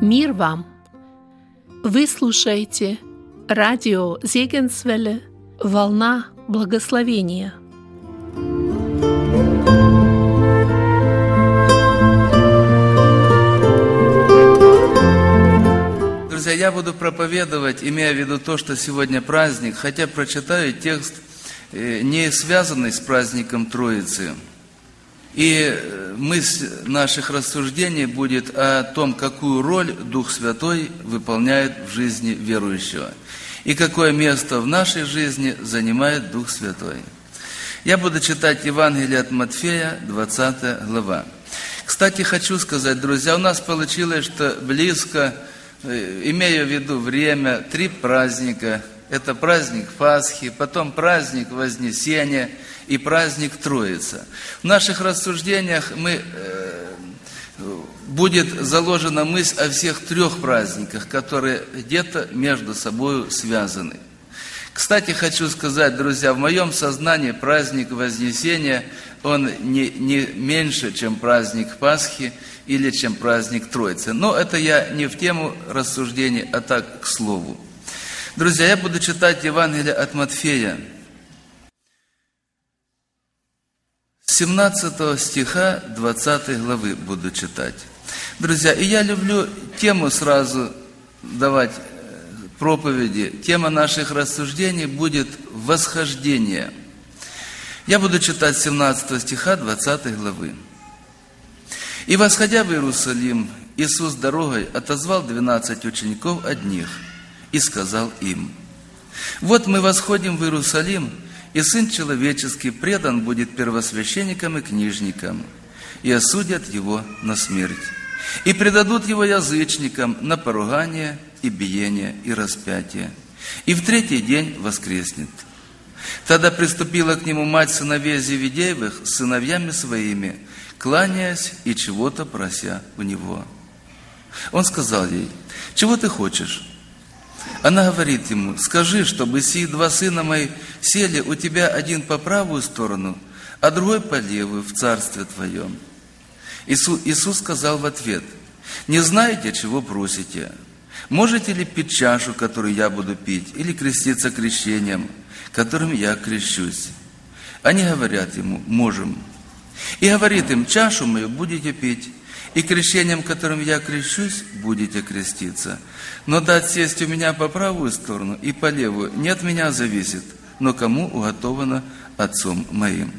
Мир вам! Вы слушаете радио Зегенсвелле «Волна благословения». Друзья, я буду проповедовать, имея в виду то, что сегодня праздник, хотя прочитаю текст, э, не связанный с праздником Троицы. И э, мысль наших рассуждений будет о том, какую роль Дух Святой выполняет в жизни верующего. И какое место в нашей жизни занимает Дух Святой. Я буду читать Евангелие от Матфея, 20 глава. Кстати, хочу сказать, друзья, у нас получилось, что близко Э, имея в виду время, три праздника. Это праздник Пасхи, потом праздник Вознесения и праздник Троица. В наших рассуждениях мы, э, будет заложена мысль о всех трех праздниках, которые где-то между собой связаны. Кстати, хочу сказать, друзья, в моем сознании праздник Вознесения, он не, не меньше, чем праздник Пасхи или чем праздник Троицы. Но это я не в тему рассуждений, а так к слову. Друзья, я буду читать Евангелие от Матфея, 17 стиха 20 главы буду читать. Друзья, и я люблю тему сразу давать проповеди, тема наших рассуждений будет «Восхождение». Я буду читать 17 стиха 20 главы. «И, восходя в Иерусалим, Иисус дорогой отозвал двенадцать учеников одних и сказал им, «Вот мы восходим в Иерусалим, и Сын Человеческий предан будет первосвященникам и книжникам, и осудят Его на смерть, и предадут Его язычникам на поругание и биение, и распятие, и в третий день воскреснет. Тогда приступила к нему мать сыновей Зеведеевых с сыновьями своими, кланяясь и чего-то прося у него. Он сказал ей, чего ты хочешь? Она говорит ему, скажи, чтобы сии два сына мои сели у тебя один по правую сторону, а другой по левую в царстве твоем. Иисус, Иисус сказал в ответ, не знаете, чего просите? Можете ли пить чашу, которую я буду пить, или креститься крещением, которым я крещусь? Они говорят ему, можем. И говорит им, чашу мою будете пить, и крещением, которым я крещусь, будете креститься. Но дать сесть у меня по правую сторону и по левую не от меня зависит, но кому уготовано отцом моим.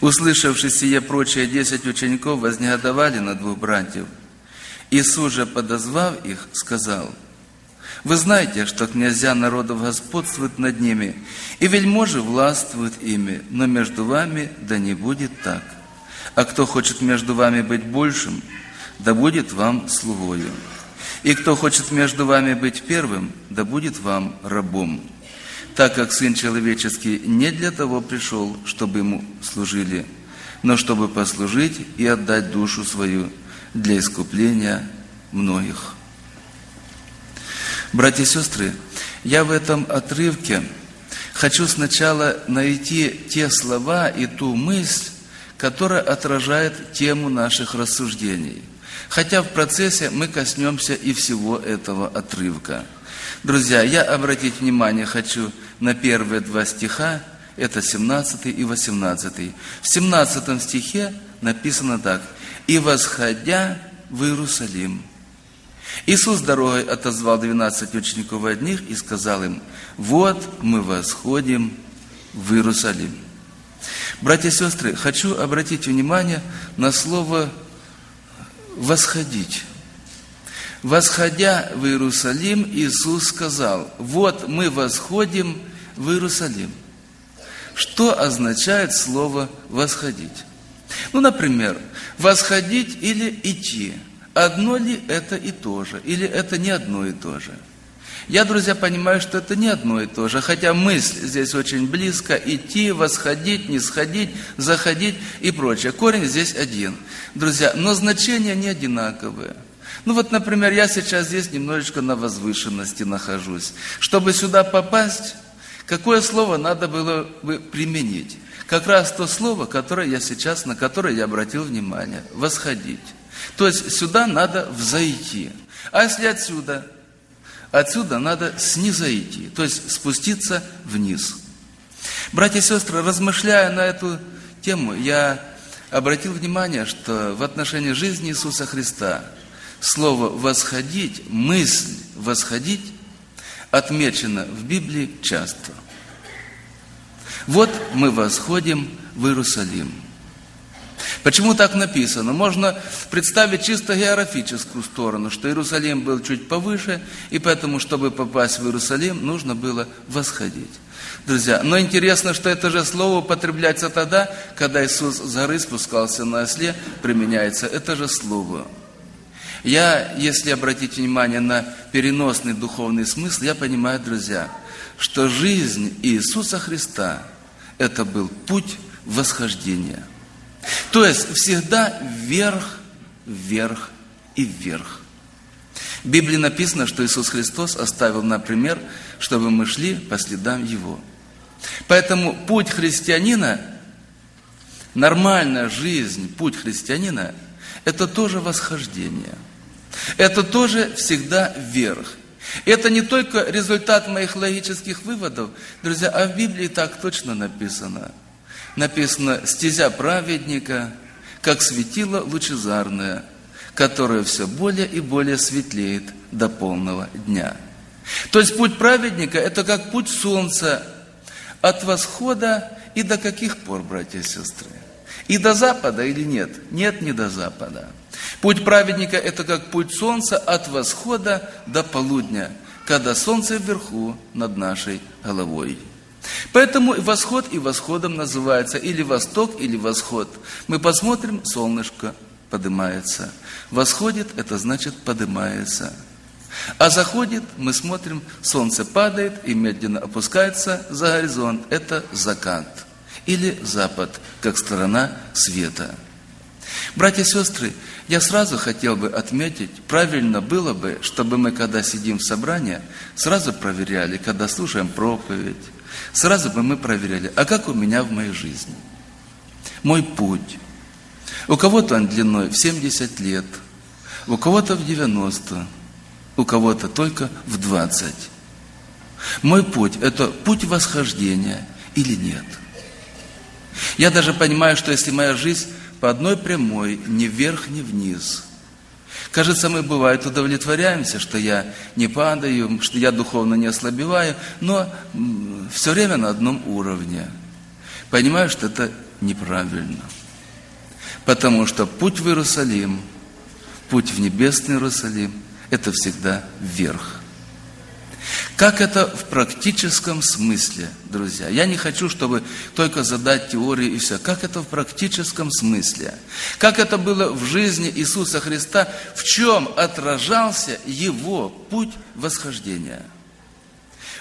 Услышавши сие прочие десять учеников вознегодовали на двух братьев – Иисус же, подозвав их, сказал, «Вы знаете, что князья народов господствуют над ними, и вельможи властвуют ими, но между вами да не будет так. А кто хочет между вами быть большим, да будет вам слугою. И кто хочет между вами быть первым, да будет вам рабом. Так как Сын Человеческий не для того пришел, чтобы Ему служили, но чтобы послужить и отдать душу свою для искупления многих. Братья и сестры, я в этом отрывке хочу сначала найти те слова и ту мысль, которая отражает тему наших рассуждений. Хотя в процессе мы коснемся и всего этого отрывка. Друзья, я обратить внимание хочу на первые два стиха, это 17 и 18. В 17 стихе написано так – и восходя в Иерусалим. Иисус дорогой отозвал двенадцать учеников одних и сказал им, вот мы восходим в Иерусалим. Братья и сестры, хочу обратить внимание на слово «восходить». Восходя в Иерусалим, Иисус сказал, вот мы восходим в Иерусалим. Что означает слово «восходить»? Ну, например, восходить или идти. Одно ли это и то же, или это не одно и то же? Я, друзья, понимаю, что это не одно и то же, хотя мысль здесь очень близко, идти, восходить, не сходить, заходить и прочее. Корень здесь один, друзья, но значения не одинаковые. Ну вот, например, я сейчас здесь немножечко на возвышенности нахожусь. Чтобы сюда попасть, какое слово надо было бы применить? Как раз то слово, которое я сейчас, на которое я обратил внимание. Восходить. То есть сюда надо взойти. А если отсюда? Отсюда надо снизойти, то есть спуститься вниз. Братья и сестры, размышляя на эту тему, я обратил внимание, что в отношении жизни Иисуса Христа слово «восходить», мысль «восходить» отмечено в Библии часто. Вот мы восходим в Иерусалим – Почему так написано? Можно представить чисто географическую сторону, что Иерусалим был чуть повыше, и поэтому, чтобы попасть в Иерусалим, нужно было восходить. Друзья, но интересно, что это же слово употребляется тогда, когда Иисус с горы спускался на осле, применяется это же слово. Я, если обратить внимание на переносный духовный смысл, я понимаю, друзья, что жизнь Иисуса Христа – это был путь восхождения – то есть всегда вверх, вверх и вверх. В Библии написано, что Иисус Христос оставил нам пример, чтобы мы шли по следам Его. Поэтому путь христианина, нормальная жизнь, путь христианина, это тоже восхождение. Это тоже всегда вверх. Это не только результат моих логических выводов, друзья, а в Библии так точно написано – написано «стезя праведника, как светило лучезарное, которое все более и более светлеет до полного дня». То есть путь праведника – это как путь солнца от восхода и до каких пор, братья и сестры? И до запада или нет? Нет, не до запада. Путь праведника – это как путь солнца от восхода до полудня, когда солнце вверху над нашей головой. Поэтому восход и восходом называется или восток, или восход. Мы посмотрим, солнышко поднимается. Восходит, это значит поднимается. А заходит, мы смотрим, солнце падает и медленно опускается за горизонт. Это закат или запад, как сторона света. Братья и сестры, я сразу хотел бы отметить, правильно было бы, чтобы мы, когда сидим в собрании, сразу проверяли, когда слушаем проповедь, сразу бы мы проверяли, а как у меня в моей жизни? Мой путь. У кого-то он длиной в 70 лет, у кого-то в 90, у кого-то только в 20. Мой путь – это путь восхождения или нет? Я даже понимаю, что если моя жизнь по одной прямой, ни вверх, ни вниз – Кажется, мы бывает удовлетворяемся, что я не падаю, что я духовно не ослабеваю, но все время на одном уровне. Понимаю, что это неправильно. Потому что путь в Иерусалим, путь в небесный Иерусалим, это всегда вверх. Как это в практическом смысле, друзья? Я не хочу, чтобы только задать теорию и все. Как это в практическом смысле? Как это было в жизни Иисуса Христа? В чем отражался Его путь восхождения?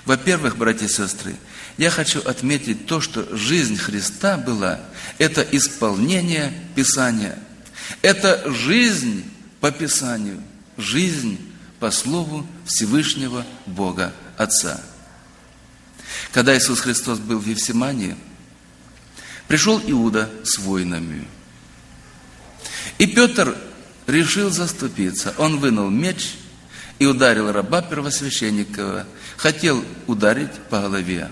Во-первых, братья и сестры, я хочу отметить то, что жизнь Христа была, это исполнение Писания. Это жизнь по Писанию, жизнь по Слову Всевышнего Бога Отца. Когда Иисус Христос был в Евсимании, пришел Иуда с воинами. И Петр решил заступиться. Он вынул меч и ударил раба первосвященника, хотел ударить по голове.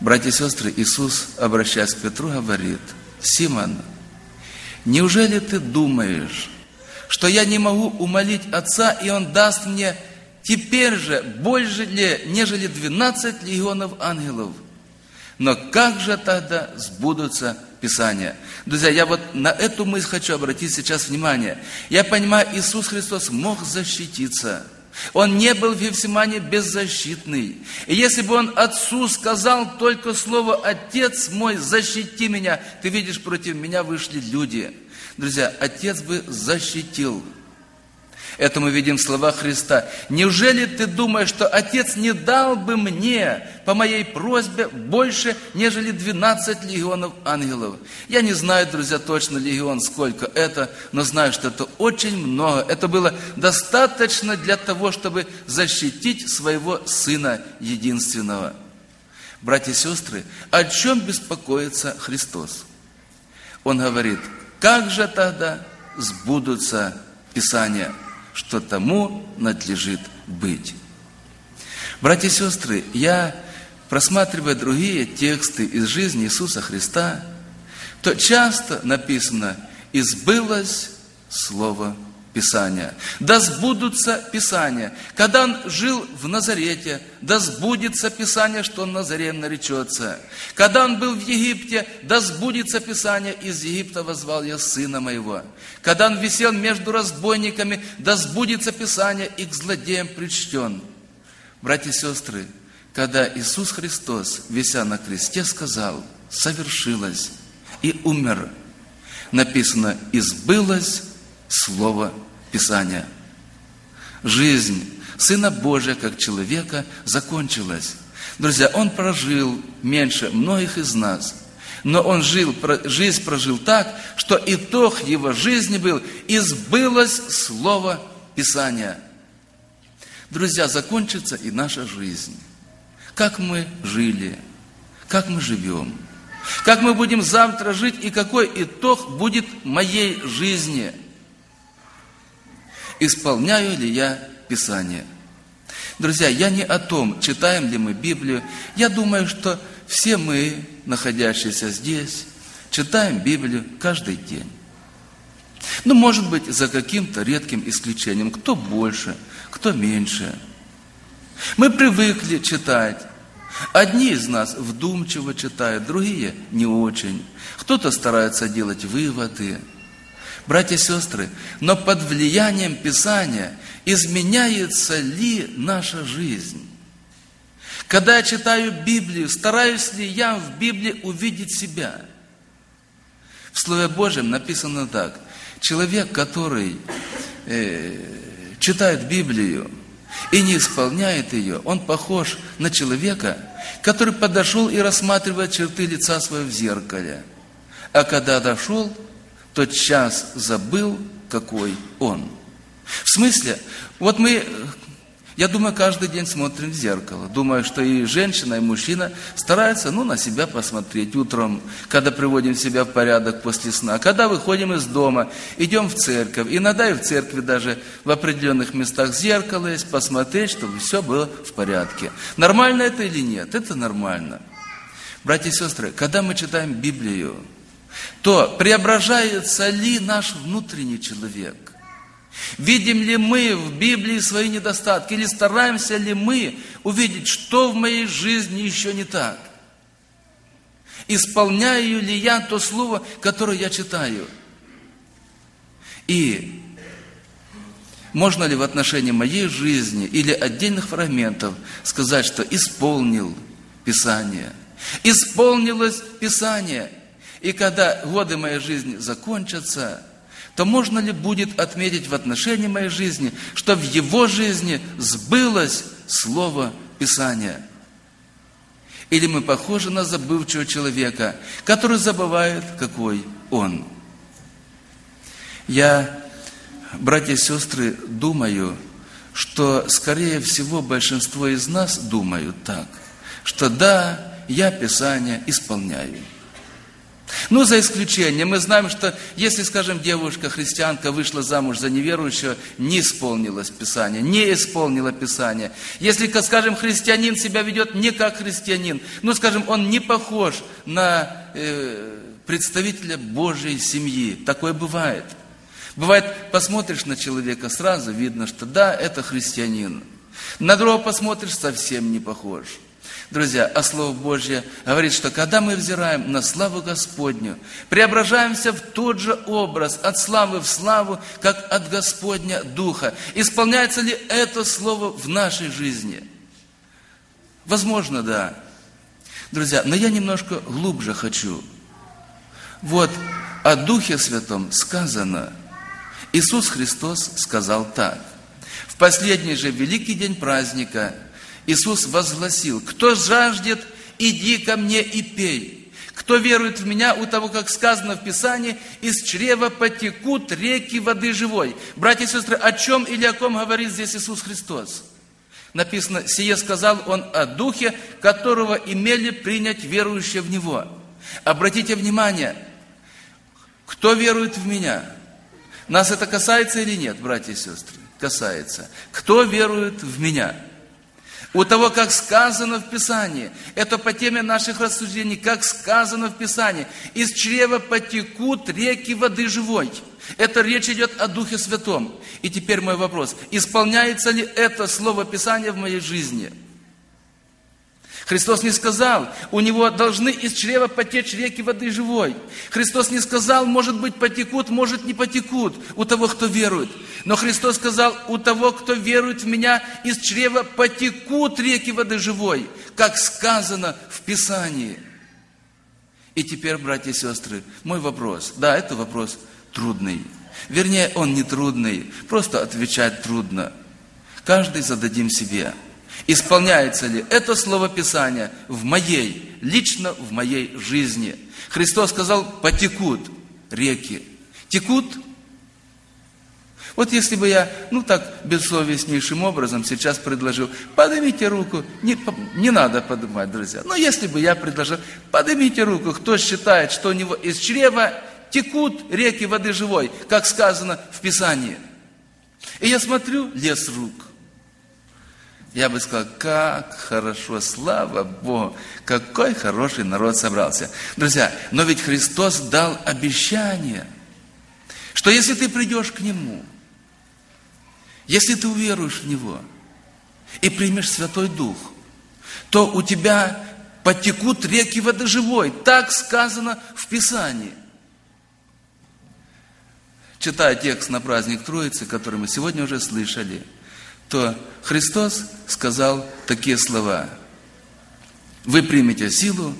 Братья и сестры, Иисус, обращаясь к Петру, говорит, Симон, неужели ты думаешь, что я не могу умолить Отца, и Он даст мне теперь же больше, ли, нежели 12 легионов ангелов. Но как же тогда сбудутся Писания? Друзья, я вот на эту мысль хочу обратить сейчас внимание. Я понимаю, Иисус Христос мог защититься. Он не был в Евсимане беззащитный. И если бы он отцу сказал только слово «Отец мой, защити меня», ты видишь, против меня вышли люди – Друзья, отец бы защитил. Это мы видим слова Христа. «Неужели ты думаешь, что Отец не дал бы мне по моей просьбе больше, нежели 12 легионов ангелов?» Я не знаю, друзья, точно легион, сколько это, но знаю, что это очень много. Это было достаточно для того, чтобы защитить своего Сына единственного. Братья и сестры, о чем беспокоится Христос? Он говорит, как же тогда сбудутся Писания – что тому надлежит быть. Братья и сестры, я, просматривая другие тексты из жизни Иисуса Христа, то часто написано «избылось Слово Писания. Да сбудутся Писания. Когда он жил в Назарете, да сбудется Писание, что он Назарем наречется. Когда он был в Египте, да сбудется Писание, из Египта возвал я сына моего. Когда он висел между разбойниками, да сбудется Писание, и к злодеям причтен. Братья и сестры, когда Иисус Христос, вися на кресте, сказал, совершилось, и умер, написано, избылось Слово Писания. Жизнь Сына Божия как человека закончилась. Друзья, Он прожил меньше многих из нас, но Он жил, жизнь прожил так, что итог Его жизни был «избылось Слово Писания». Друзья, закончится и наша жизнь. Как мы жили, как мы живем, как мы будем завтра жить и какой итог будет моей жизни – исполняю ли я Писание. Друзья, я не о том, читаем ли мы Библию. Я думаю, что все мы, находящиеся здесь, читаем Библию каждый день. Ну, может быть, за каким-то редким исключением. Кто больше, кто меньше. Мы привыкли читать. Одни из нас вдумчиво читают, другие не очень. Кто-то старается делать выводы. Братья и сестры, но под влиянием Писания изменяется ли наша жизнь? Когда я читаю Библию, стараюсь ли я в Библии увидеть себя? В Слове Божьем написано так. Человек, который э, читает Библию и не исполняет ее, он похож на человека, который подошел и рассматривает черты лица своего в зеркале. А когда дошел, тот час забыл, какой он. В смысле, вот мы, я думаю, каждый день смотрим в зеркало. Думаю, что и женщина, и мужчина стараются, ну, на себя посмотреть утром, когда приводим себя в порядок после сна. Когда выходим из дома, идем в церковь. Иногда и в церкви даже в определенных местах зеркало есть, посмотреть, чтобы все было в порядке. Нормально это или нет? Это нормально. Братья и сестры, когда мы читаем Библию, то преображается ли наш внутренний человек? Видим ли мы в Библии свои недостатки или стараемся ли мы увидеть, что в моей жизни еще не так? Исполняю ли я то слово, которое я читаю? И можно ли в отношении моей жизни или отдельных фрагментов сказать, что исполнил Писание? Исполнилось Писание – и когда годы моей жизни закончатся, то можно ли будет отметить в отношении моей жизни, что в его жизни сбылось Слово Писания? Или мы похожи на забывчивого человека, который забывает, какой он? Я, братья и сестры, думаю, что, скорее всего, большинство из нас думают так, что да, я Писание исполняю – ну, за исключением, мы знаем, что если, скажем, девушка, христианка, вышла замуж за неверующего, не исполнилось Писание, не исполнила Писание. Если, скажем, христианин себя ведет не как христианин, ну, скажем, он не похож на э, представителя Божьей семьи, такое бывает. Бывает, посмотришь на человека, сразу видно, что да, это христианин. На другого посмотришь, совсем не похож. Друзья, а Слово Божье говорит, что когда мы взираем на славу Господню, преображаемся в тот же образ, от славы в славу, как от Господня Духа. Исполняется ли это Слово в нашей жизни? Возможно, да. Друзья, но я немножко глубже хочу. Вот о Духе Святом сказано, Иисус Христос сказал так. В последний же великий день праздника Иисус возгласил, кто жаждет, иди ко мне и пей. Кто верует в меня, у того, как сказано в Писании, из чрева потекут реки воды живой. Братья и сестры, о чем или о ком говорит здесь Иисус Христос? Написано, сие сказал Он о Духе, которого имели принять верующие в Него. Обратите внимание, кто верует в меня? Нас это касается или нет, братья и сестры? Касается. Кто верует в меня? У того, как сказано в Писании, это по теме наших рассуждений, как сказано в Писании, из чрева потекут реки воды живой. Это речь идет о Духе Святом. И теперь мой вопрос, исполняется ли это слово Писания в моей жизни – Христос не сказал, у него должны из чрева потечь реки воды живой. Христос не сказал, может быть, потекут, может, не потекут у того, кто верует. Но Христос сказал, у того, кто верует в меня, из чрева потекут реки воды живой, как сказано в Писании. И теперь, братья и сестры, мой вопрос. Да, это вопрос трудный. Вернее, он не трудный, просто отвечать трудно. Каждый зададим себе – Исполняется ли это слово Писания в моей, лично в моей жизни? Христос сказал, потекут реки. Текут? Вот если бы я, ну так, бессовестнейшим образом сейчас предложил, поднимите руку, не, не надо поднимать, друзья, но если бы я предложил, поднимите руку, кто считает, что у него из чрева текут реки воды живой, как сказано в Писании. И я смотрю, лес рук – я бы сказал, как хорошо, слава Богу, какой хороший народ собрался. Друзья, но ведь Христос дал обещание, что если ты придешь к Нему, если ты уверуешь в Него и примешь Святой Дух, то у тебя потекут реки воды живой. Так сказано в Писании. Читая текст на праздник Троицы, который мы сегодня уже слышали – то Христос сказал такие слова. Вы примете силу,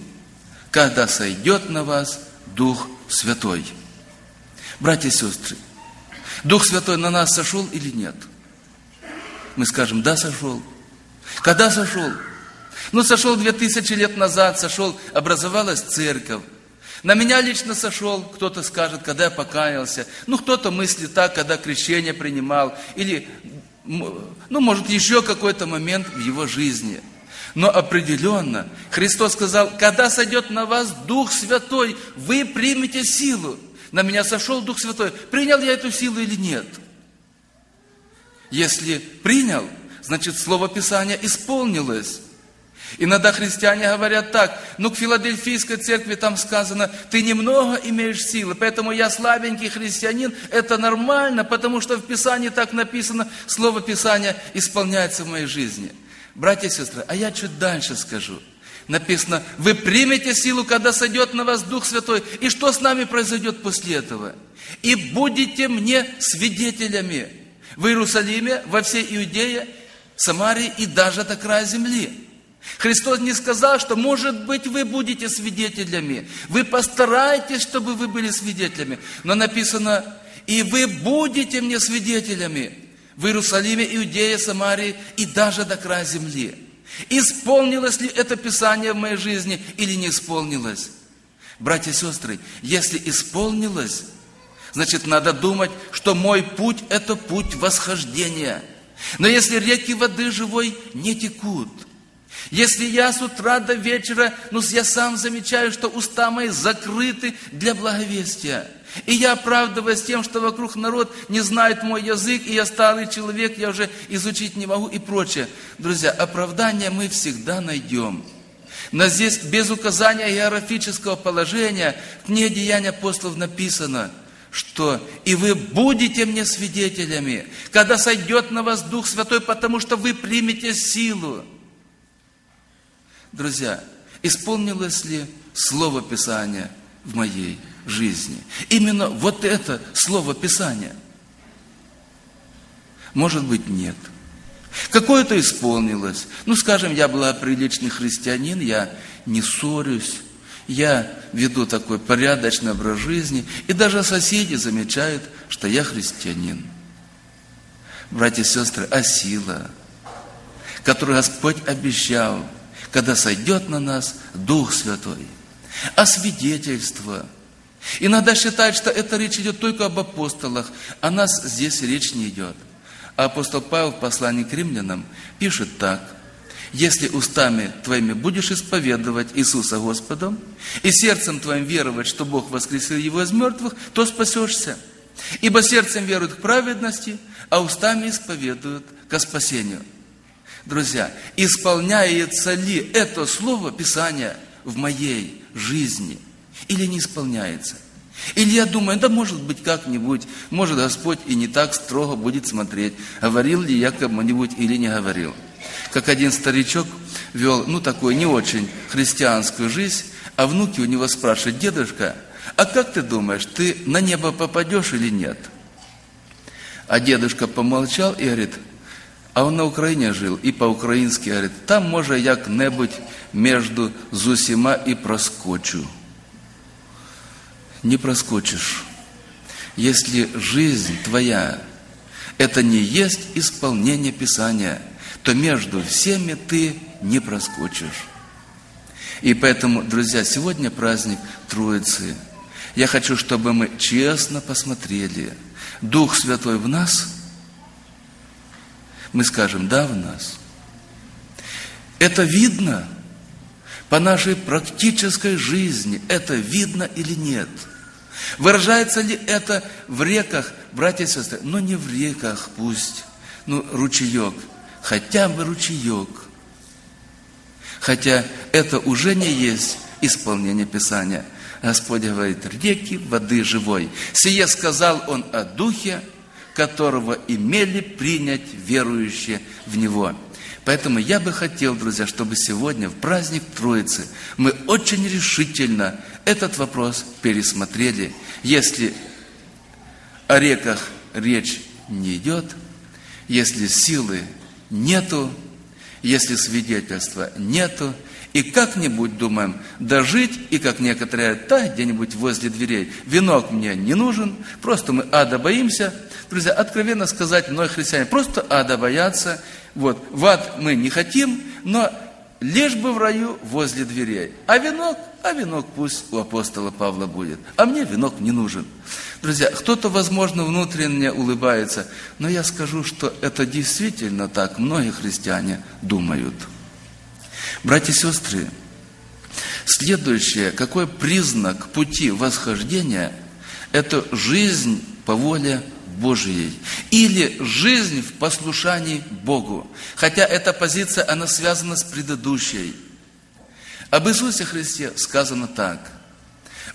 когда сойдет на вас Дух Святой. Братья и сестры, Дух Святой на нас сошел или нет? Мы скажем, да, сошел. Когда сошел? Ну, сошел две тысячи лет назад, сошел, образовалась церковь. На меня лично сошел, кто-то скажет, когда я покаялся. Ну, кто-то мыслит так, когда крещение принимал. Или ну, может, еще какой-то момент в его жизни. Но определенно, Христос сказал, когда сойдет на вас Дух Святой, вы примете силу. На меня сошел Дух Святой. Принял я эту силу или нет? Если принял, значит, Слово Писания исполнилось. Иногда христиане говорят так, ну к Филадельфийской церкви там сказано, ты немного имеешь силы, поэтому я слабенький христианин, это нормально, потому что в Писании так написано, Слово Писания исполняется в моей жизни. Братья и сестры, а я чуть дальше скажу. Написано, вы примете силу, когда сойдет на вас Дух Святой. И что с нами произойдет после этого? И будете мне свидетелями в Иерусалиме, во всей Иудее, Самарии и даже до края земли. Христос не сказал, что, может быть, вы будете свидетелями. Вы постарайтесь, чтобы вы были свидетелями. Но написано, и вы будете мне свидетелями в Иерусалиме, Иудее, Самарии и даже до края земли. Исполнилось ли это Писание в моей жизни или не исполнилось? Братья и сестры, если исполнилось, значит, надо думать, что мой путь – это путь восхождения. Но если реки воды живой не текут – если я с утра до вечера, ну, я сам замечаю, что уста мои закрыты для благовестия. И я оправдываюсь тем, что вокруг народ не знает мой язык, и я старый человек, я уже изучить не могу и прочее. Друзья, оправдание мы всегда найдем. Но здесь без указания географического положения в книге Деяния апостолов написано, что «И вы будете мне свидетелями, когда сойдет на вас Дух Святой, потому что вы примете силу». Друзья, исполнилось ли Слово Писания в моей жизни? Именно вот это Слово Писания. Может быть, нет. Какое-то исполнилось. Ну, скажем, я была приличный христианин, я не ссорюсь, я веду такой порядочный образ жизни, и даже соседи замечают, что я христианин. Братья и сестры, а сила, которую Господь обещал, когда сойдет на нас Дух Святой, а свидетельство. Иногда считают, что это речь идет только об апостолах, а нас здесь речь не идет. А апостол Павел в послании к римлянам пишет так – если устами твоими будешь исповедовать Иисуса Господом и сердцем твоим веровать, что Бог воскресил Его из мертвых, то спасешься. Ибо сердцем веруют к праведности, а устами исповедуют ко спасению. Друзья, исполняется ли это слово Писания в моей жизни или не исполняется? Или я думаю, да может быть как-нибудь, может Господь и не так строго будет смотреть, говорил ли я кому-нибудь или не говорил как один старичок вел, ну, такую не очень христианскую жизнь, а внуки у него спрашивают, дедушка, а как ты думаешь, ты на небо попадешь или нет? А дедушка помолчал и говорит, а он на Украине жил, и по-украински говорит, там, може, як-небудь между Зусима и проскочу. Не проскочишь. Если жизнь твоя, это не есть исполнение Писания – то между всеми ты не проскочишь. И поэтому, друзья, сегодня праздник Троицы. Я хочу, чтобы мы честно посмотрели. Дух Святой в нас? Мы скажем, да, в нас. Это видно по нашей практической жизни. Это видно или нет? Выражается ли это в реках, братья и сестры? Но не в реках пусть, ну, ручеек – хотя бы ручеек. Хотя это уже не есть исполнение Писания. Господь говорит, реки воды живой. Сие сказал Он о Духе, которого имели принять верующие в Него. Поэтому я бы хотел, друзья, чтобы сегодня, в праздник Троицы, мы очень решительно этот вопрос пересмотрели. Если о реках речь не идет, если силы нету, если свидетельства нету, и как-нибудь думаем дожить, и как некоторые, да, где-нибудь возле дверей. Венок мне не нужен, просто мы ада боимся. Друзья, откровенно сказать, многие христиане просто ада боятся. Вот, в ад мы не хотим, но лишь бы в раю возле дверей. А венок, а венок пусть у апостола Павла будет. А мне венок не нужен. Друзья, кто-то, возможно, внутренне улыбается, но я скажу, что это действительно так многие христиане думают. Братья и сестры, следующее, какой признак пути восхождения, это жизнь по воле Божией или жизнь в послушании Богу. Хотя эта позиция, она связана с предыдущей. Об Иисусе Христе сказано так.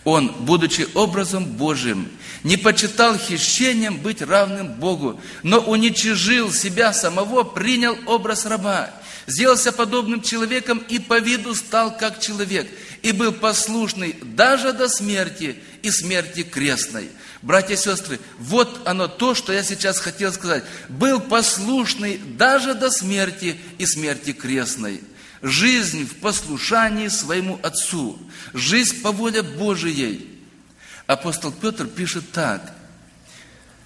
Он, будучи образом Божьим, не почитал хищением быть равным Богу, но уничижил себя самого, принял образ раба, сделался подобным человеком и по виду стал как человек, и был послушный даже до смерти и смерти крестной. Братья и сестры, вот оно то, что я сейчас хотел сказать. Был послушный даже до смерти и смерти крестной. Жизнь в послушании своему Отцу. Жизнь по воле Божией. Апостол Петр пишет так,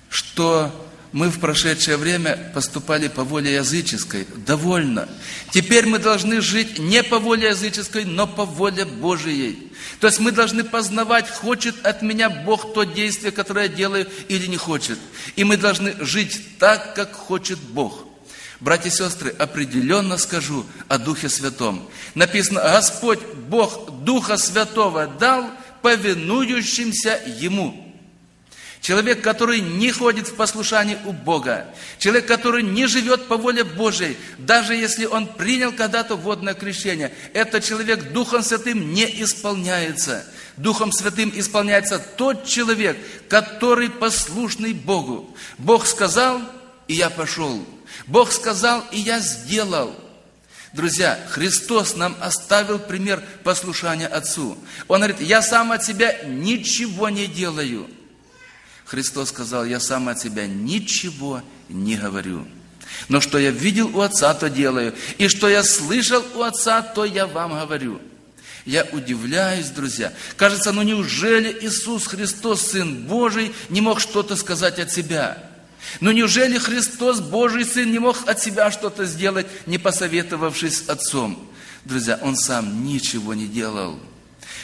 что мы в прошедшее время поступали по воле языческой. Довольно. Теперь мы должны жить не по воле языческой, но по воле Божией. То есть мы должны познавать, хочет от меня Бог то действие, которое я делаю, или не хочет. И мы должны жить так, как хочет Бог. Братья и сестры, определенно скажу о Духе Святом. Написано, Господь, Бог Духа Святого дал повинующимся Ему. Человек, который не ходит в послушании у Бога. Человек, который не живет по воле Божьей, даже если он принял когда-то водное крещение. Этот человек Духом Святым не исполняется. Духом Святым исполняется тот человек, который послушный Богу. Бог сказал, и я пошел. Бог сказал, и я сделал. Друзья, Христос нам оставил пример послушания Отцу. Он говорит, я сам от себя ничего не делаю. Христос сказал, я сам от себя ничего не говорю. Но что я видел у Отца, то делаю. И что я слышал у Отца, то я вам говорю. Я удивляюсь, друзья. Кажется, ну неужели Иисус Христос, Сын Божий, не мог что-то сказать от себя? Но неужели Христос, Божий Сын, не мог от себя что-то сделать, не посоветовавшись с Отцом? Друзья, Он сам ничего не делал.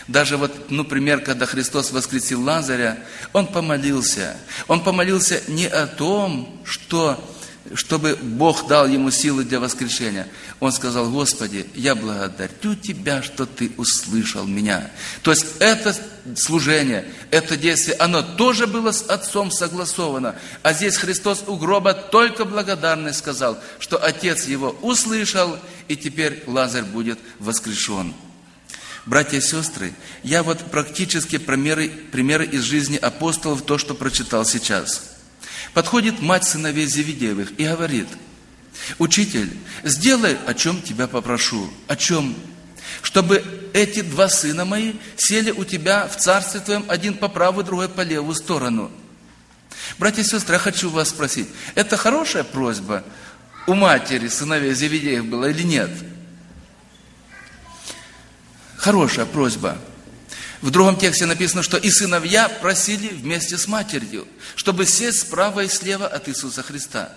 Даже вот, ну, пример, когда Христос воскресил Лазаря, Он помолился. Он помолился не о том, что чтобы Бог дал ему силы для воскрешения. Он сказал, Господи, я благодарю Тебя, что Ты услышал меня. То есть это служение, это действие, оно тоже было с Отцом согласовано. А здесь Христос у гроба только благодарность сказал, что Отец его услышал, и теперь Лазарь будет воскрешен. Братья и сестры, я вот практически примеры, примеры из жизни апостолов, то, что прочитал сейчас – Подходит мать сыновей Зеведеевых и говорит, «Учитель, сделай, о чем тебя попрошу». О чем? Чтобы эти два сына мои сели у тебя в царстве твоем, один по правую, другой по левую сторону. Братья и сестры, я хочу вас спросить, это хорошая просьба у матери сыновей Зеведеев была или нет? Хорошая просьба. В другом тексте написано, что и сыновья просили вместе с матерью, чтобы сесть справа и слева от Иисуса Христа.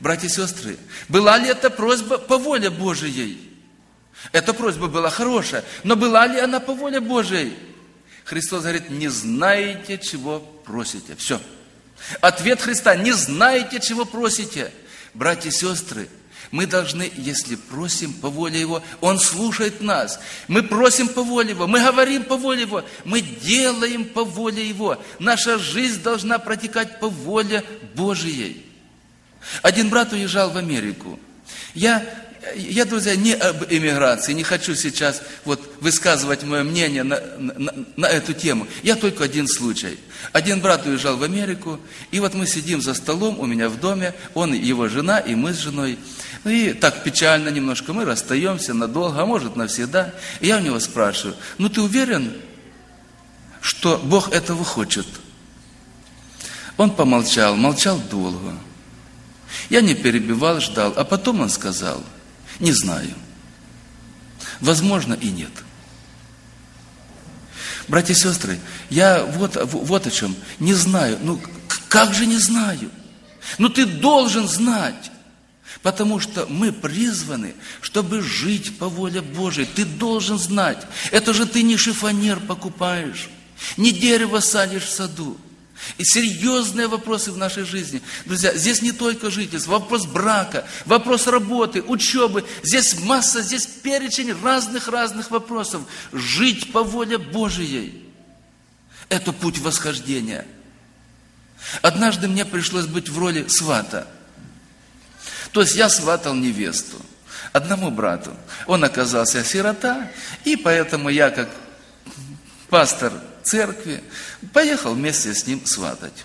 Братья и сестры, была ли эта просьба по воле Божией? Эта просьба была хорошая, но была ли она по воле Божией? Христос говорит, не знаете, чего просите. Все. Ответ Христа, не знаете, чего просите. Братья и сестры, мы должны, если просим по воле Его, Он слушает нас. Мы просим по воле Его, мы говорим по воле Его, мы делаем по воле Его. Наша жизнь должна протекать по воле Божией. Один брат уезжал в Америку. Я я, друзья, не об эмиграции, не хочу сейчас вот высказывать мое мнение на, на, на эту тему. Я только один случай. Один брат уезжал в Америку, и вот мы сидим за столом у меня в доме, он, его жена, и мы с женой. И так печально немножко, мы расстаемся надолго, а может навсегда. И я у него спрашиваю, ну ты уверен, что Бог этого хочет? Он помолчал, молчал долго. Я не перебивал, ждал, а потом он сказал – не знаю. Возможно и нет. Братья и сестры, я вот, вот о чем. Не знаю. Ну, как же не знаю? Ну, ты должен знать. Потому что мы призваны, чтобы жить по воле Божией. Ты должен знать. Это же ты не шифонер покупаешь, не дерево садишь в саду. И серьезные вопросы в нашей жизни. Друзья, здесь не только жительство, вопрос брака, вопрос работы, учебы. Здесь масса, здесь перечень разных-разных вопросов. Жить по воле Божией. Это путь восхождения. Однажды мне пришлось быть в роли свата. То есть я сватал невесту одному брату. Он оказался сирота, и поэтому я, как пастор церкви, поехал вместе с ним сватать.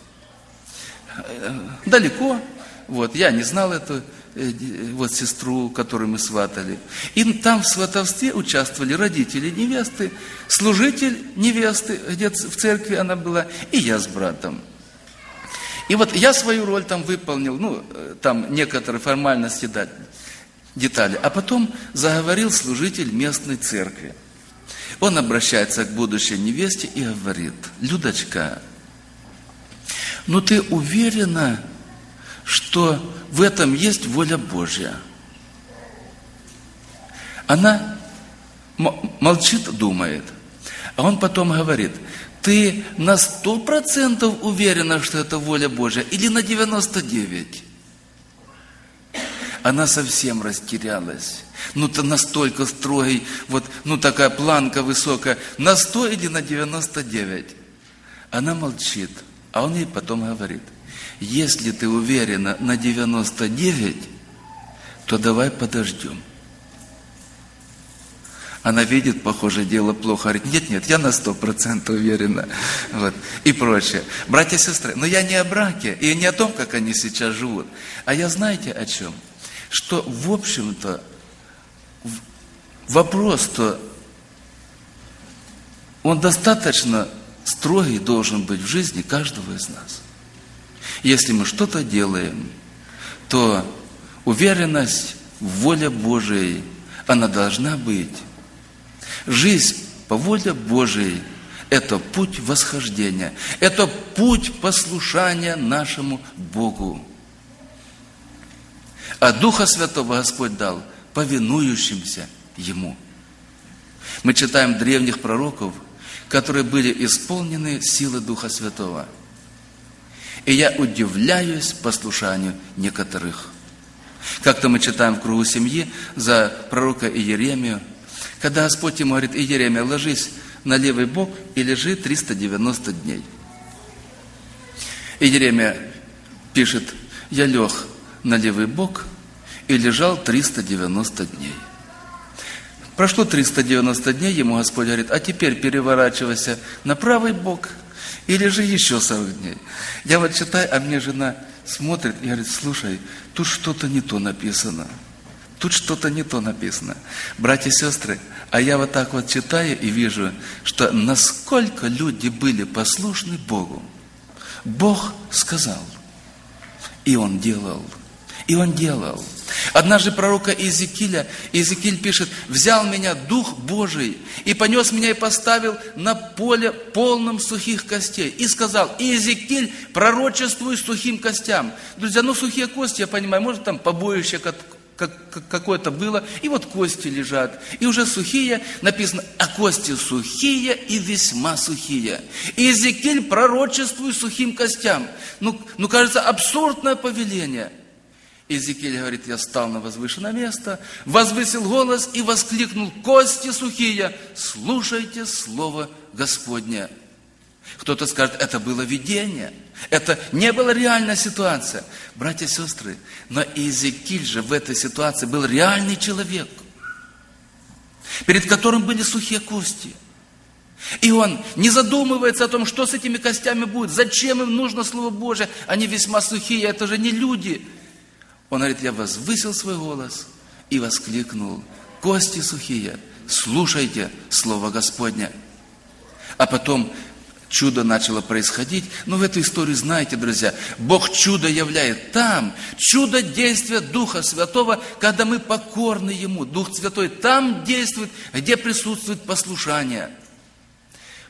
Далеко, вот, я не знал эту э, вот сестру, которую мы сватали. И там в сватовстве участвовали родители невесты, служитель невесты, где в церкви она была, и я с братом. И вот я свою роль там выполнил, ну, э, там некоторые формальности детали. А потом заговорил служитель местной церкви. Он обращается к будущей невесте и говорит, Людочка, ну ты уверена, что в этом есть воля Божья? Она молчит, думает. А он потом говорит, ты на сто процентов уверена, что это воля Божья, или на 99? Она совсем растерялась ну-то настолько строгий, вот, ну такая планка высокая, на 100 или на 99. Она молчит, а он ей потом говорит, если ты уверена на 99, то давай подождем. Она видит, похоже, дело плохо. Говорит, нет, нет, я на сто процентов уверена. Вот. И прочее. Братья и сестры, но я не о браке и не о том, как они сейчас живут. А я знаете о чем? Что, в общем-то, вопрос-то, он достаточно строгий должен быть в жизни каждого из нас. Если мы что-то делаем, то уверенность в воле Божией, она должна быть. Жизнь по воле Божией. Это путь восхождения. Это путь послушания нашему Богу. А Духа Святого Господь дал повинующимся Ему. Мы читаем древних пророков, которые были исполнены силы Духа Святого. И я удивляюсь послушанию некоторых. Как-то мы читаем в кругу семьи за пророка Иеремию, когда Господь ему говорит, Иеремия, ложись на левый бок и лежи 390 дней. Иеремия пишет, я лег на левый бок и лежал 390 дней. Прошло 390 дней, ему Господь говорит, а теперь переворачивайся на правый бок и лежи еще 40 дней. Я вот читаю, а мне жена смотрит и говорит, слушай, тут что-то не то написано. Тут что-то не то написано. Братья и сестры, а я вот так вот читаю и вижу, что насколько люди были послушны Богу. Бог сказал, и Он делал. И Он делал. Однажды пророка Иезекииля, Иезекииль пишет, «Взял меня Дух Божий и понес меня и поставил на поле полном сухих костей». И сказал, Иезекииль, пророчествуй сухим костям. Друзья, ну сухие кости, я понимаю, может там побоище какое-то было, и вот кости лежат, и уже сухие, написано, а кости сухие и весьма сухие. И Иезекииль пророчествует сухим костям. Ну, ну, кажется, абсурдное повеление – Иезекииль говорит, я стал на возвышенное место, возвысил голос и воскликнул, кости сухие, слушайте слово Господне. Кто-то скажет, это было видение, это не была реальная ситуация. Братья и сестры, но Иезекииль же в этой ситуации был реальный человек, перед которым были сухие кости. И он не задумывается о том, что с этими костями будет, зачем им нужно Слово Божие, они весьма сухие, это же не люди – он говорит, я возвысил свой голос и воскликнул, кости сухие, слушайте Слово Господня. А потом чудо начало происходить. Но в эту историю знаете, друзья, Бог чудо являет там, чудо действия Духа Святого, когда мы покорны Ему. Дух Святой там действует, где присутствует послушание.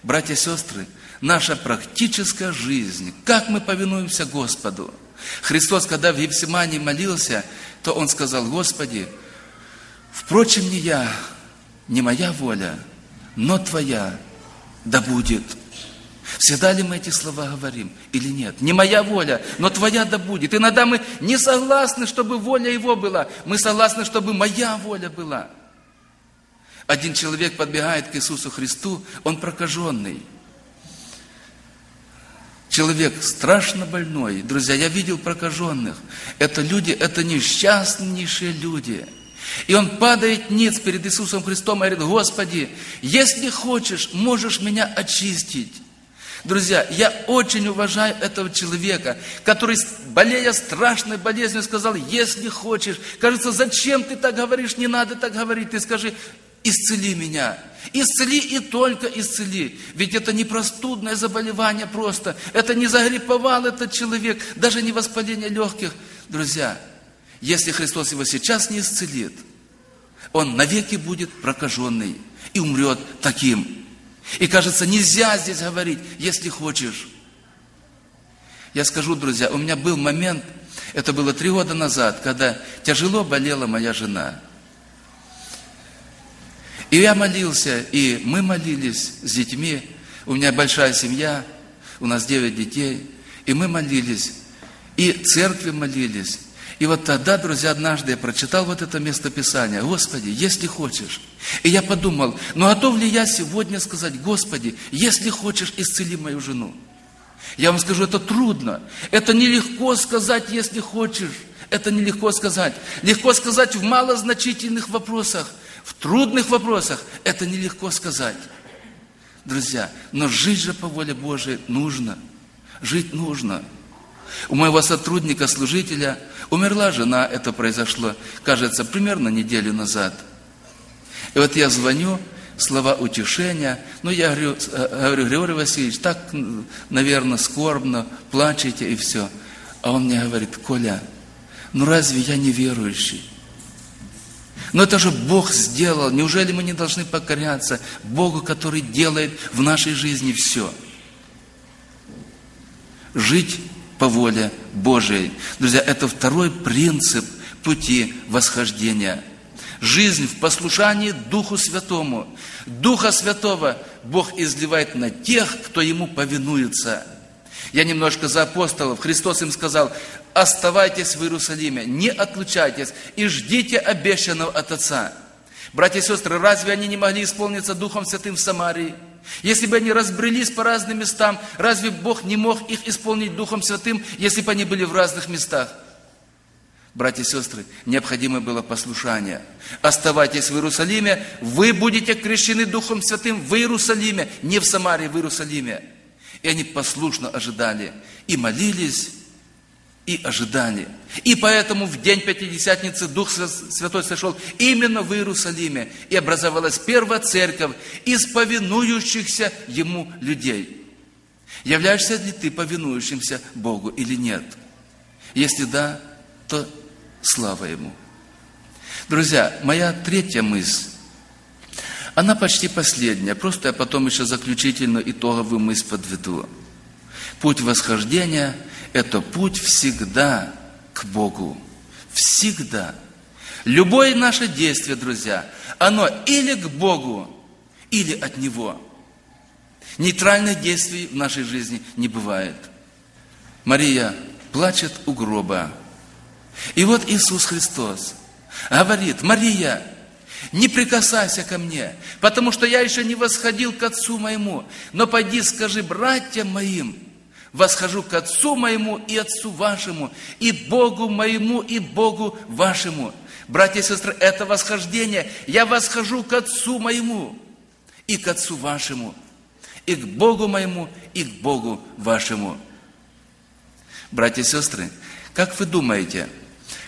Братья и сестры, наша практическая жизнь, как мы повинуемся Господу – Христос, когда в Евсимании молился, то Он сказал, Господи, впрочем, не я, не моя воля, но Твоя да будет. Всегда ли мы эти слова говорим или нет? Не моя воля, но Твоя да будет. Иногда мы не согласны, чтобы воля Его была. Мы согласны, чтобы моя воля была. Один человек подбегает к Иисусу Христу, он прокаженный – человек страшно больной. Друзья, я видел прокаженных. Это люди, это несчастнейшие люди. И он падает ниц перед Иисусом Христом и говорит, Господи, если хочешь, можешь меня очистить. Друзья, я очень уважаю этого человека, который, болея страшной болезнью, сказал, если хочешь. Кажется, зачем ты так говоришь, не надо так говорить. Ты скажи, исцели меня. Исцели и только исцели. Ведь это не простудное заболевание просто. Это не загриповал этот человек, даже не воспаление легких. Друзья, если Христос его сейчас не исцелит, он навеки будет прокаженный и умрет таким. И кажется, нельзя здесь говорить, если хочешь. Я скажу, друзья, у меня был момент, это было три года назад, когда тяжело болела моя жена – и я молился, и мы молились с детьми. У меня большая семья, у нас девять детей. И мы молились, и церкви молились. И вот тогда, друзья, однажды я прочитал вот это местописание. Господи, если хочешь. И я подумал, ну готов ли я сегодня сказать, Господи, если хочешь, исцели мою жену. Я вам скажу, это трудно. Это нелегко сказать, если хочешь. Это нелегко сказать. Легко сказать в малозначительных вопросах. В трудных вопросах это нелегко сказать. Друзья, но жить же по воле Божией нужно. Жить нужно. У моего сотрудника, служителя, умерла жена, это произошло, кажется, примерно неделю назад. И вот я звоню, слова утешения, ну я говорю, э, говорю Григорий Васильевич, так, наверное, скорбно, плачете и все. А он мне говорит, Коля, ну разве я не верующий? Но это же Бог сделал. Неужели мы не должны покоряться Богу, который делает в нашей жизни все? Жить по воле Божией. Друзья, это второй принцип пути восхождения. Жизнь в послушании Духу Святому. Духа Святого Бог изливает на тех, кто Ему повинуется. Я немножко за апостолов. Христос им сказал, оставайтесь в Иерусалиме, не отлучайтесь и ждите обещанного от Отца. Братья и сестры, разве они не могли исполниться Духом Святым в Самарии? Если бы они разбрелись по разным местам, разве Бог не мог их исполнить Духом Святым, если бы они были в разных местах? Братья и сестры, необходимо было послушание. Оставайтесь в Иерусалиме, вы будете крещены Духом Святым в Иерусалиме, не в Самарии, в Иерусалиме. И они послушно ожидали и молились, и ожидали. И поэтому в день Пятидесятницы Дух Святой сошел именно в Иерусалиме, и образовалась первая церковь из повинующихся Ему людей. Являешься ли ты повинующимся Богу или нет? Если да, то слава Ему. Друзья, моя третья мысль, она почти последняя, просто я потом еще заключительную итоговую мысль подведу. Путь восхождения – это путь всегда к Богу. Всегда. Любое наше действие, друзья, оно или к Богу, или от Него. Нейтральных действий в нашей жизни не бывает. Мария плачет у гроба. И вот Иисус Христос говорит, Мария, не прикасайся ко мне, потому что я еще не восходил к Отцу моему, но пойди скажи братьям моим, восхожу к Отцу моему и Отцу вашему, и Богу моему и Богу вашему. Братья и сестры, это восхождение. Я восхожу к Отцу моему и к Отцу вашему, и к Богу моему, и к Богу вашему. Братья и сестры, как вы думаете,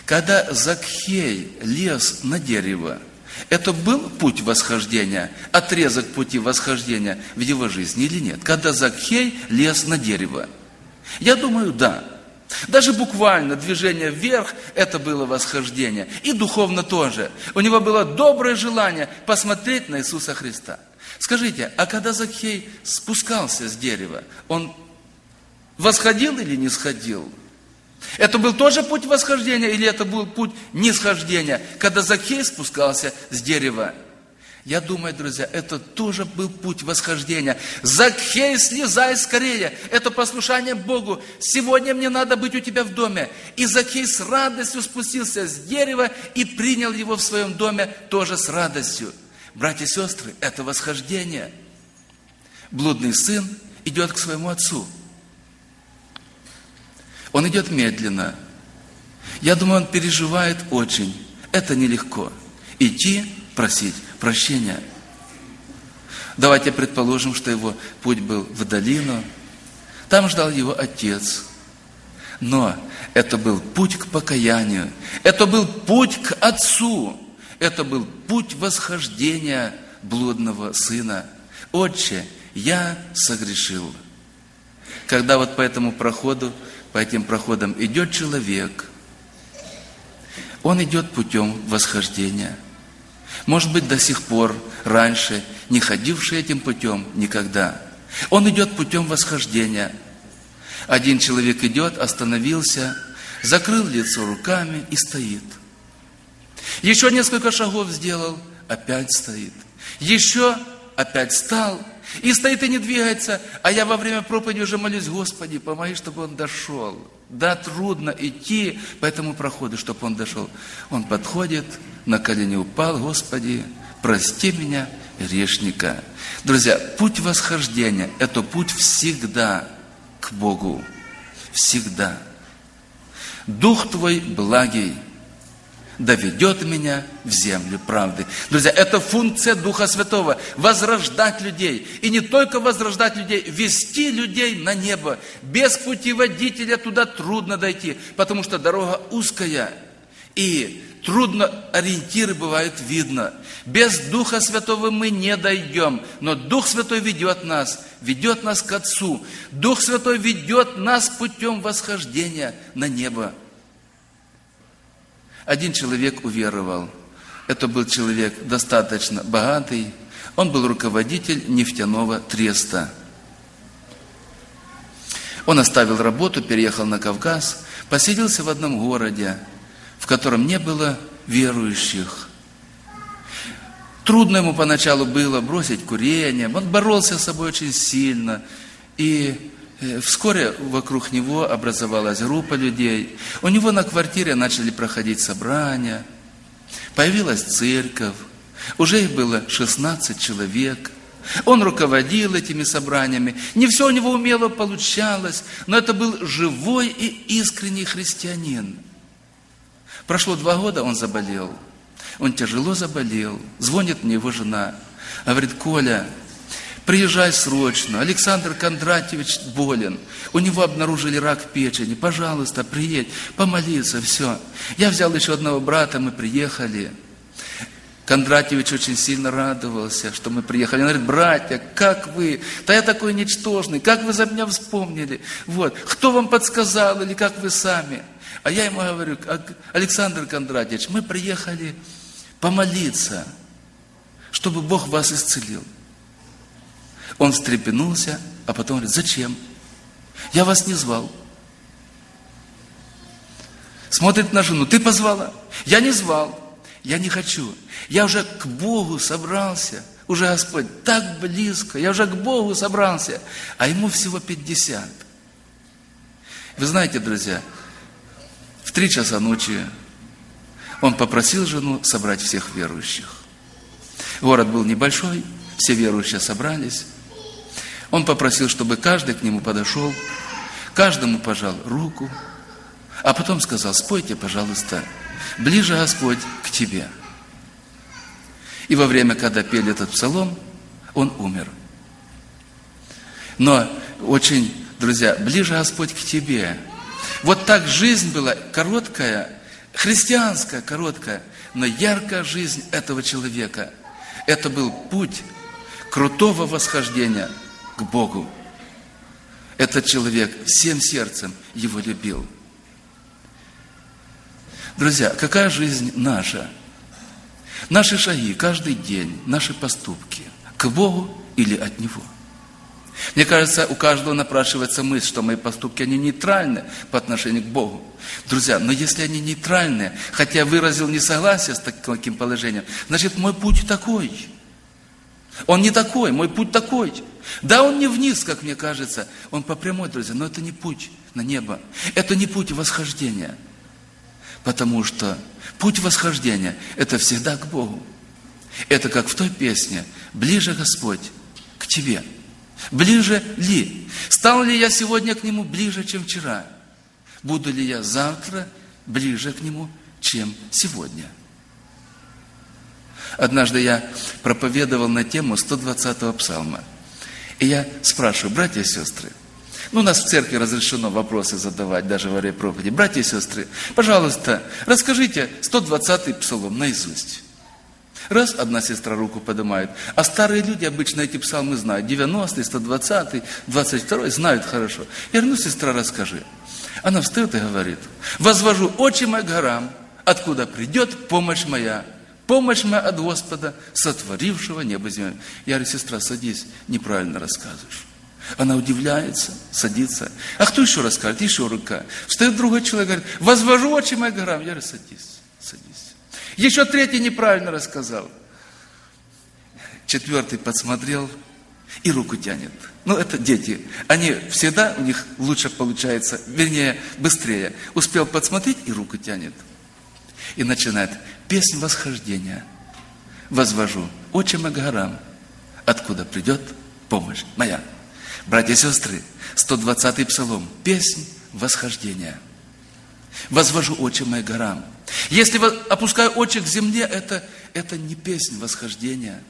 когда Закхей лез на дерево, это был путь восхождения, отрезок пути восхождения в его жизни или нет? Когда Закхей лез на дерево. Я думаю, да. Даже буквально движение вверх – это было восхождение. И духовно тоже. У него было доброе желание посмотреть на Иисуса Христа. Скажите, а когда Закхей спускался с дерева, он восходил или не сходил? Это был тоже путь восхождения или это был путь нисхождения, когда Закхей спускался с дерева? Я думаю, друзья, это тоже был путь восхождения. Закхей, слезай скорее. Это послушание Богу. Сегодня мне надо быть у тебя в доме. И Закхей с радостью спустился с дерева и принял его в своем доме тоже с радостью. Братья и сестры, это восхождение. Блудный сын идет к своему отцу. Он идет медленно. Я думаю, он переживает очень. Это нелегко. Идти, просить прощения. Давайте предположим, что его путь был в долину. Там ждал его отец. Но это был путь к покаянию. Это был путь к отцу. Это был путь восхождения блудного сына. Отче, я согрешил. Когда вот по этому проходу по этим проходам идет человек, он идет путем восхождения. Может быть, до сих пор, раньше, не ходивший этим путем никогда. Он идет путем восхождения. Один человек идет, остановился, закрыл лицо руками и стоит. Еще несколько шагов сделал, опять стоит. Еще опять стал – и стоит и не двигается, а я во время проповеди уже молюсь, Господи, помоги, чтобы он дошел. Да, трудно идти по этому проходу, чтобы он дошел. Он подходит, на колени упал, Господи, прости меня, грешника. Друзья, путь восхождения – это путь всегда к Богу. Всегда. Дух Твой благий – доведет меня в землю правды. Друзья, это функция Духа Святого – возрождать людей. И не только возрождать людей, вести людей на небо. Без путеводителя туда трудно дойти, потому что дорога узкая. И трудно ориентиры бывают видно. Без Духа Святого мы не дойдем, но Дух Святой ведет нас, ведет нас к Отцу. Дух Святой ведет нас путем восхождения на небо. Один человек уверовал. Это был человек достаточно богатый. Он был руководитель нефтяного треста. Он оставил работу, переехал на Кавказ, поселился в одном городе, в котором не было верующих. Трудно ему поначалу было бросить курение, он боролся с собой очень сильно. И вскоре вокруг него образовалась группа людей. У него на квартире начали проходить собрания, появилась церковь. Уже их было 16 человек. Он руководил этими собраниями. Не все у него умело получалось, но это был живой и искренний христианин. Прошло два года, он заболел. Он тяжело заболел. Звонит мне его жена. Говорит, Коля, приезжай срочно. Александр Кондратьевич болен. У него обнаружили рак печени. Пожалуйста, приедь, помолиться, все. Я взял еще одного брата, мы приехали. Кондратьевич очень сильно радовался, что мы приехали. Он говорит, братья, как вы? Да я такой ничтожный, как вы за меня вспомнили? Вот, кто вам подсказал или как вы сами? А я ему говорю, Александр Кондратьевич, мы приехали помолиться, чтобы Бог вас исцелил. Он встрепенулся, а потом говорит, зачем? Я вас не звал. Смотрит на жену, ты позвала? Я не звал. Я не хочу. Я уже к Богу собрался. Уже Господь так близко. Я уже к Богу собрался. А ему всего 50. Вы знаете, друзья, в три часа ночи он попросил жену собрать всех верующих. Город был небольшой, все верующие собрались. Он попросил, чтобы каждый к нему подошел, каждому пожал руку, а потом сказал, спойте, пожалуйста, ближе Господь к тебе. И во время, когда пели этот псалом, он умер. Но очень, друзья, ближе Господь к тебе. Вот так жизнь была короткая, христианская, короткая, но яркая жизнь этого человека. Это был путь крутого восхождения к Богу. Этот человек всем сердцем его любил. Друзья, какая жизнь наша? Наши шаги каждый день, наши поступки к Богу или от Него? Мне кажется, у каждого напрашивается мысль, что мои поступки, они нейтральны по отношению к Богу. Друзья, но если они нейтральные, хотя я выразил несогласие с таким положением, значит, мой путь такой. Он не такой, мой путь такой. Да, он не вниз, как мне кажется, он по прямой, друзья, но это не путь на небо. Это не путь восхождения. Потому что путь восхождения – это всегда к Богу. Это как в той песне «Ближе, Господь, к Тебе». Ближе ли? Стал ли я сегодня к Нему ближе, чем вчера? Буду ли я завтра ближе к Нему, чем сегодня? Однажды я проповедовал на тему 120-го псалма. И я спрашиваю, братья и сестры – ну, у нас в церкви разрешено вопросы задавать даже во время проповеди. Братья и сестры, пожалуйста, расскажите 120-й псалом наизусть. Раз одна сестра руку поднимает, а старые люди обычно эти псалмы знают. 90-й, 120-й, 22-й знают хорошо. Я говорю, ну, сестра, расскажи. Она встает и говорит, возвожу очи мои горам, откуда придет помощь моя. Помощь моя от Господа, сотворившего небо и землю. Я говорю, сестра, садись, неправильно рассказываешь. Она удивляется, садится. А кто еще расскажет? Еще рука. Встает другой человек, говорит, возвожу очи мои горам. Я говорю, садись, садись. Еще третий неправильно рассказал. Четвертый подсмотрел и руку тянет. Ну, это дети. Они всегда, у них лучше получается, вернее, быстрее. Успел подсмотреть и руку тянет. И начинает песнь восхождения. Возвожу очи мои горам, откуда придет помощь моя. Братья и сестры, 120-й псалом, песнь восхождения. Возвожу очи мои горам. Если опускаю очи к земле, это, это не песнь восхождения.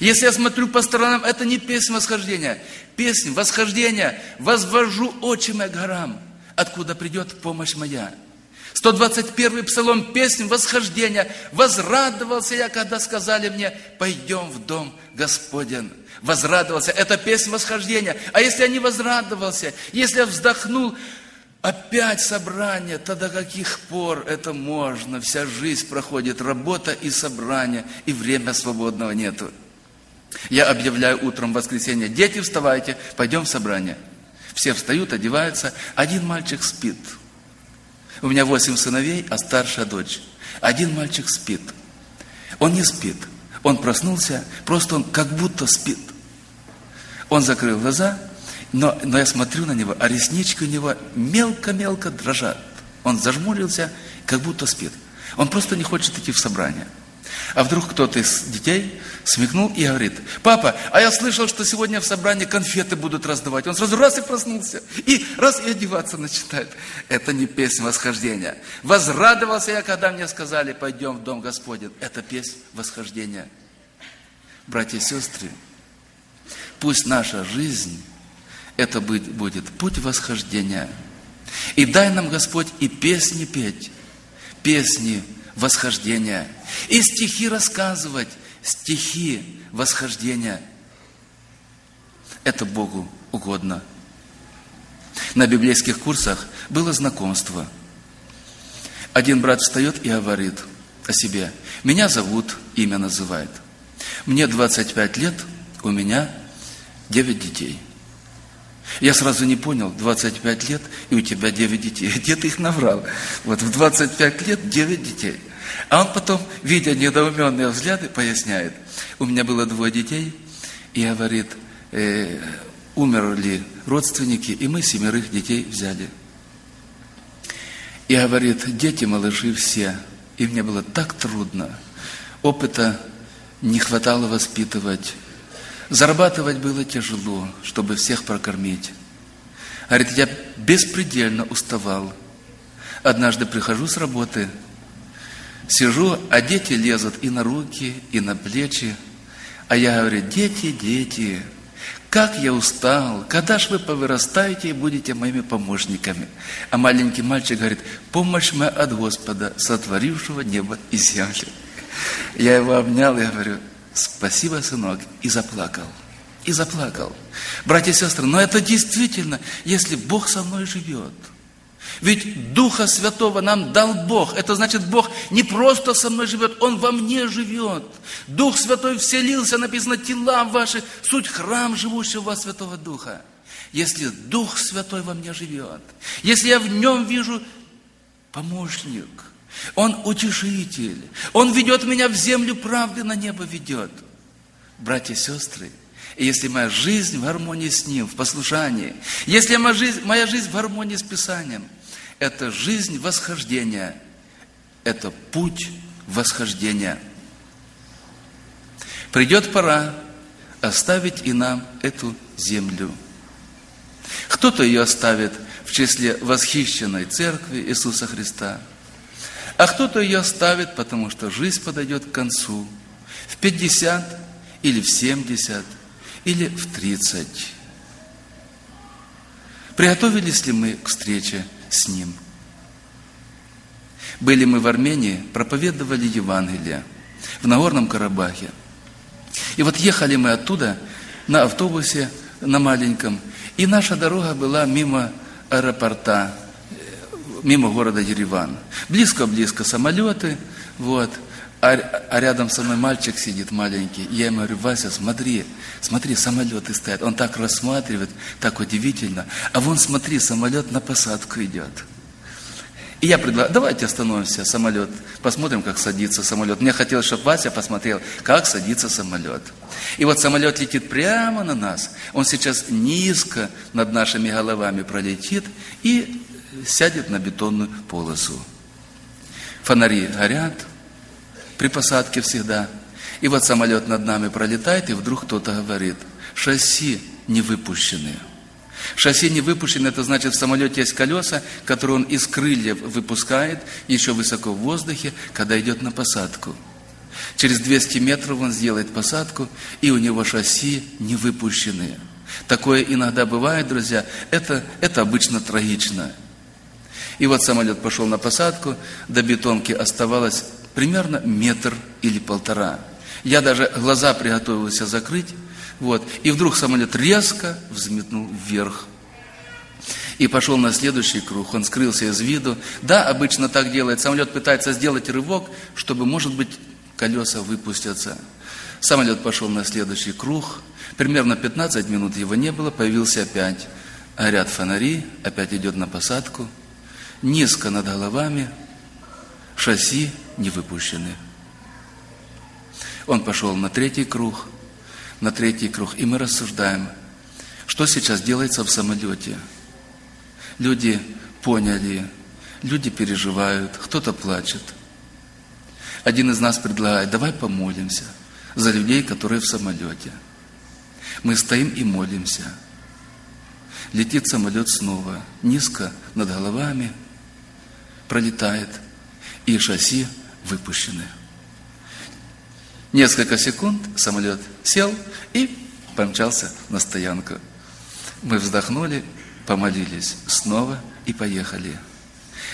Если я смотрю по сторонам, это не песнь восхождения. Песнь восхождения. Возвожу очи мои горам, откуда придет помощь моя. 121 псалом, песнь восхождения. Возрадовался я, когда сказали мне, пойдем в дом Господен возрадовался. Это песня восхождения. А если я не возрадовался, если я вздохнул, Опять собрание, тогда каких пор это можно? Вся жизнь проходит, работа и собрание, и время свободного нету. Я объявляю утром в воскресенье, дети, вставайте, пойдем в собрание. Все встают, одеваются, один мальчик спит. У меня восемь сыновей, а старшая дочь. Один мальчик спит. Он не спит. Он проснулся, просто он как будто спит. Он закрыл глаза, но, но я смотрю на него, а реснички у него мелко-мелко дрожат. Он зажмурился, как будто спит. Он просто не хочет идти в собрание. А вдруг кто-то из детей смекнул и говорит, папа, а я слышал, что сегодня в собрании конфеты будут раздавать. Он сразу раз и проснулся, и раз и одеваться начинает. Это не песня восхождения. Возрадовался я, когда мне сказали, пойдем в дом Господень. Это песня восхождения. Братья и сестры, пусть наша жизнь, это будет путь восхождения. И дай нам, Господь, и песни петь, песни восхождения. И стихи рассказывать, стихи восхождения. Это Богу угодно. На библейских курсах было знакомство. Один брат встает и говорит о себе. Меня зовут, имя называет. Мне 25 лет, у меня 9 детей. Я сразу не понял, 25 лет, и у тебя 9 детей. Где ты их набрал? Вот в 25 лет 9 детей. А он потом, видя недоуменные взгляды, поясняет. У меня было двое детей, и говорит, э, умерли родственники, и мы семерых детей взяли. И говорит, дети, малыши все. И мне было так трудно. Опыта не хватало воспитывать. Зарабатывать было тяжело, чтобы всех прокормить. Говорит, я беспредельно уставал. Однажды прихожу с работы, сижу, а дети лезут и на руки, и на плечи. А я говорю, дети, дети, как я устал, когда ж вы повырастаете и будете моими помощниками? А маленький мальчик говорит, помощь моя от Господа, сотворившего небо и землю. Я его обнял и говорю, спасибо, сынок, и заплакал. И заплакал. Братья и сестры, но это действительно, если Бог со мной живет. Ведь Духа Святого нам дал Бог. Это значит, Бог не просто со мной живет, Он во мне живет. Дух Святой вселился, написано, тела ваши, суть храм живущего во Святого Духа. Если Дух Святой во мне живет, если я в нем вижу помощник – он утешитель. Он ведет меня в землю правды, на небо ведет. Братья и сестры, и если моя жизнь в гармонии с Ним, в послушании, если моя жизнь, моя жизнь в гармонии с Писанием, это жизнь восхождения, это путь восхождения. Придет пора оставить и нам эту землю. Кто-то ее оставит в числе восхищенной церкви Иисуса Христа – а кто-то ее оставит, потому что жизнь подойдет к концу в 50 или в 70 или в 30. Приготовились ли мы к встрече с Ним? Были мы в Армении, проповедовали Евангелие в Нагорном Карабахе. И вот ехали мы оттуда на автобусе, на маленьком, и наша дорога была мимо аэропорта мимо города Ереван. Близко-близко самолеты, вот, а, а рядом со мной мальчик сидит маленький. Я ему говорю, Вася, смотри, смотри, самолеты стоят. Он так рассматривает, так удивительно. А вон, смотри, самолет на посадку идет. И я предлагаю, давайте остановимся, самолет, посмотрим, как садится самолет. Мне хотелось, чтобы Вася посмотрел, как садится самолет. И вот самолет летит прямо на нас. Он сейчас низко над нашими головами пролетит и сядет на бетонную полосу. Фонари горят при посадке всегда. И вот самолет над нами пролетает, и вдруг кто-то говорит, шасси не выпущены. Шасси не выпущены, это значит в самолете есть колеса, которые он из крыльев выпускает еще высоко в воздухе, когда идет на посадку. Через 200 метров он сделает посадку, и у него шасси не выпущены. Такое иногда бывает, друзья, это, это обычно трагично. И вот самолет пошел на посадку, до бетонки оставалось примерно метр или полтора. Я даже глаза приготовился закрыть, вот, и вдруг самолет резко взметнул вверх. и пошел на следующий круг. Он скрылся из виду. Да, обычно так делает. Самолет пытается сделать рывок, чтобы, может быть, колеса выпустятся. Самолет пошел на следующий круг. Примерно 15 минут его не было, появился опять. Горят фонари, опять идет на посадку. Низко над головами, шасси не выпущены. Он пошел на третий круг, на третий круг, и мы рассуждаем, что сейчас делается в самолете. Люди поняли, люди переживают, кто-то плачет. Один из нас предлагает, давай помолимся за людей, которые в самолете. Мы стоим и молимся. Летит самолет снова, низко над головами, пролетает, и шасси выпущены. Несколько секунд самолет сел и помчался на стоянку. Мы вздохнули, помолились снова и поехали.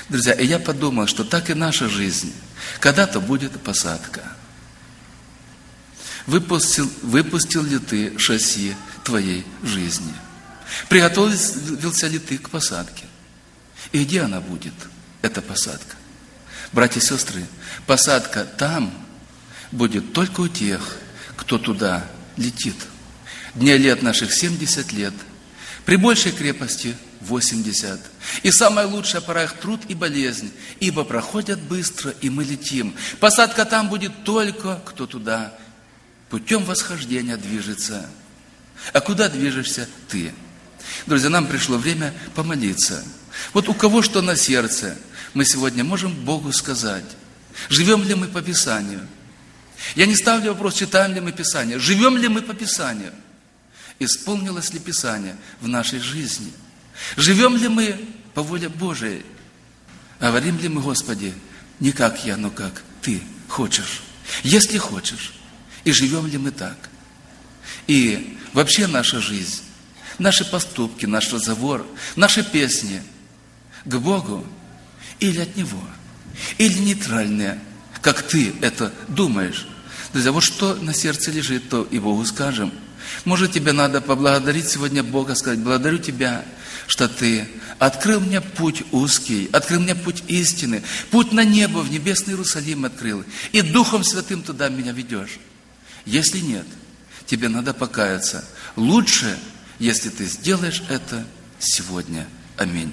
Друзья, и я подумал, что так и наша жизнь. Когда-то будет посадка. Выпустил, выпустил ли ты шасси твоей жизни? Приготовился ли ты к посадке? И где она будет, эта посадка? Братья и сестры, посадка там – будет только у тех, кто туда летит. Дня лет наших 70 лет, при большей крепости 80. И самая лучшая пора их труд и болезнь, ибо проходят быстро, и мы летим. Посадка там будет только, кто туда путем восхождения движется. А куда движешься ты? Друзья, нам пришло время помолиться. Вот у кого что на сердце, мы сегодня можем Богу сказать. Живем ли мы по Писанию – я не ставлю вопрос, читаем ли мы Писание, живем ли мы по Писанию, исполнилось ли Писание в нашей жизни, живем ли мы по воле Божией, говорим ли мы, Господи, не как я, но как Ты хочешь, если хочешь, и живем ли мы так. И вообще наша жизнь, наши поступки, наш разговор, наши песни к Богу или от Него, или нейтральные, как ты это думаешь. Друзья, вот что на сердце лежит, то и Богу скажем. Может, тебе надо поблагодарить сегодня Бога, сказать, благодарю Тебя, что Ты открыл мне путь узкий, открыл мне путь истины, путь на небо, в небесный Иерусалим открыл, и Духом Святым туда меня ведешь. Если нет, тебе надо покаяться. Лучше, если ты сделаешь это сегодня. Аминь.